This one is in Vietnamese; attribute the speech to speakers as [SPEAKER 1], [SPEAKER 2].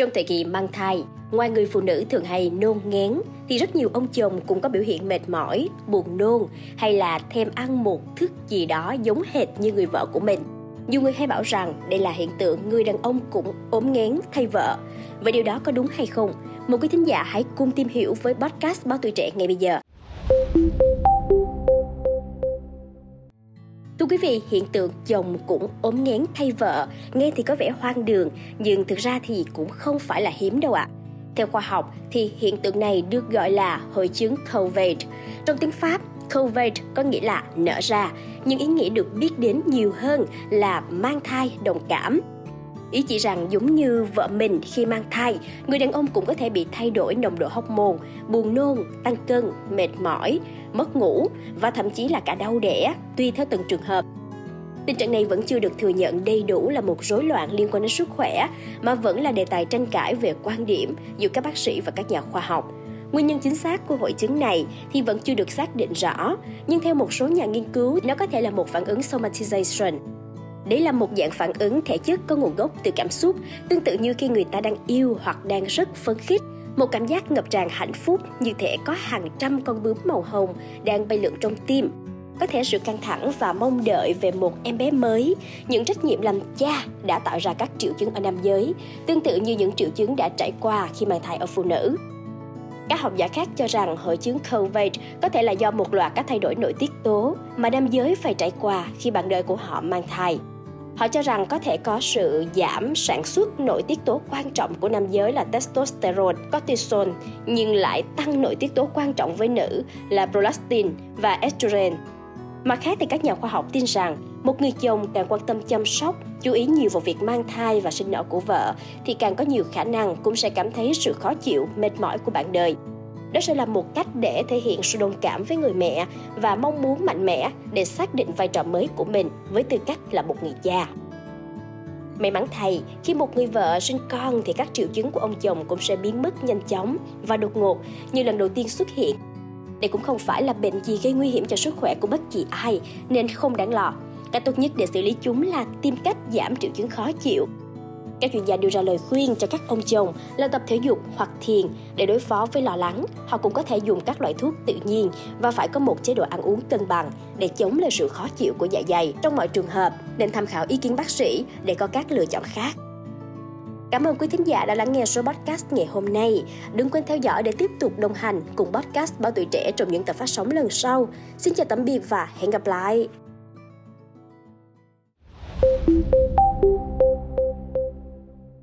[SPEAKER 1] Trong thời kỳ mang thai, ngoài người phụ nữ thường hay nôn ngén, thì rất nhiều ông chồng cũng có biểu hiện mệt mỏi, buồn nôn hay là thèm ăn một thức gì đó giống hệt như người vợ của mình. Nhiều người hay bảo rằng đây là hiện tượng người đàn ông cũng ốm ngén thay vợ. Vậy điều đó có đúng hay không? Một quý thính giả hãy cùng tìm hiểu với podcast Báo Tuổi Trẻ ngay bây giờ. Quý vị, hiện tượng chồng cũng ốm nghén thay vợ, nghe thì có vẻ hoang đường, nhưng thực ra thì cũng không phải là hiếm đâu ạ. À. Theo khoa học thì hiện tượng này được gọi là hội chứng Covert. Trong tiếng Pháp, Covert có nghĩa là nở ra, nhưng ý nghĩa được biết đến nhiều hơn là mang thai đồng cảm. Ý chỉ rằng giống như vợ mình khi mang thai, người đàn ông cũng có thể bị thay đổi nồng độ hormone, buồn nôn, tăng cân, mệt mỏi, mất ngủ và thậm chí là cả đau đẻ, tùy theo từng trường hợp. Tình trạng này vẫn chưa được thừa nhận đầy đủ là một rối loạn liên quan đến sức khỏe, mà vẫn là đề tài tranh cãi về quan điểm giữa các bác sĩ và các nhà khoa học. Nguyên nhân chính xác của hội chứng này thì vẫn chưa được xác định rõ, nhưng theo một số nhà nghiên cứu, nó có thể là một phản ứng somatization, Đấy là một dạng phản ứng thể chất có nguồn gốc từ cảm xúc, tương tự như khi người ta đang yêu hoặc đang rất phấn khích. Một cảm giác ngập tràn hạnh phúc như thể có hàng trăm con bướm màu hồng đang bay lượn trong tim. Có thể sự căng thẳng và mong đợi về một em bé mới, những trách nhiệm làm cha đã tạo ra các triệu chứng ở nam giới, tương tự như những triệu chứng đã trải qua khi mang thai ở phụ nữ. Các học giả khác cho rằng hội chứng COVID có thể là do một loạt các thay đổi nội tiết tố mà nam giới phải trải qua khi bạn đời của họ mang thai. Họ cho rằng có thể có sự giảm sản xuất nội tiết tố quan trọng của nam giới là testosterone, cortisol, nhưng lại tăng nội tiết tố quan trọng với nữ là prolactin và estrogen. Mặt khác thì các nhà khoa học tin rằng một người chồng càng quan tâm chăm sóc, chú ý nhiều vào việc mang thai và sinh nở của vợ thì càng có nhiều khả năng cũng sẽ cảm thấy sự khó chịu, mệt mỏi của bạn đời. Đó sẽ là một cách để thể hiện sự đồng cảm với người mẹ và mong muốn mạnh mẽ để xác định vai trò mới của mình với tư cách là một người cha. May mắn thay, khi một người vợ sinh con thì các triệu chứng của ông chồng cũng sẽ biến mất nhanh chóng và đột ngột như lần đầu tiên xuất hiện. Đây cũng không phải là bệnh gì gây nguy hiểm cho sức khỏe của bất kỳ ai nên không đáng lo. Cách tốt nhất để xử lý chúng là tìm cách giảm triệu chứng khó chịu các chuyên gia đưa ra lời khuyên cho các ông chồng là tập thể dục hoặc thiền để đối phó với lo lắng. Họ cũng có thể dùng các loại thuốc tự nhiên và phải có một chế độ ăn uống cân bằng để chống lại sự khó chịu của dạ dày. Trong mọi trường hợp, nên tham khảo ý kiến bác sĩ để có các lựa chọn khác. Cảm ơn quý thính giả đã lắng nghe số podcast ngày hôm nay. Đừng quên theo dõi để tiếp tục đồng hành cùng podcast Báo Tuổi Trẻ trong những tập phát sóng lần sau. Xin chào tạm biệt và hẹn gặp lại!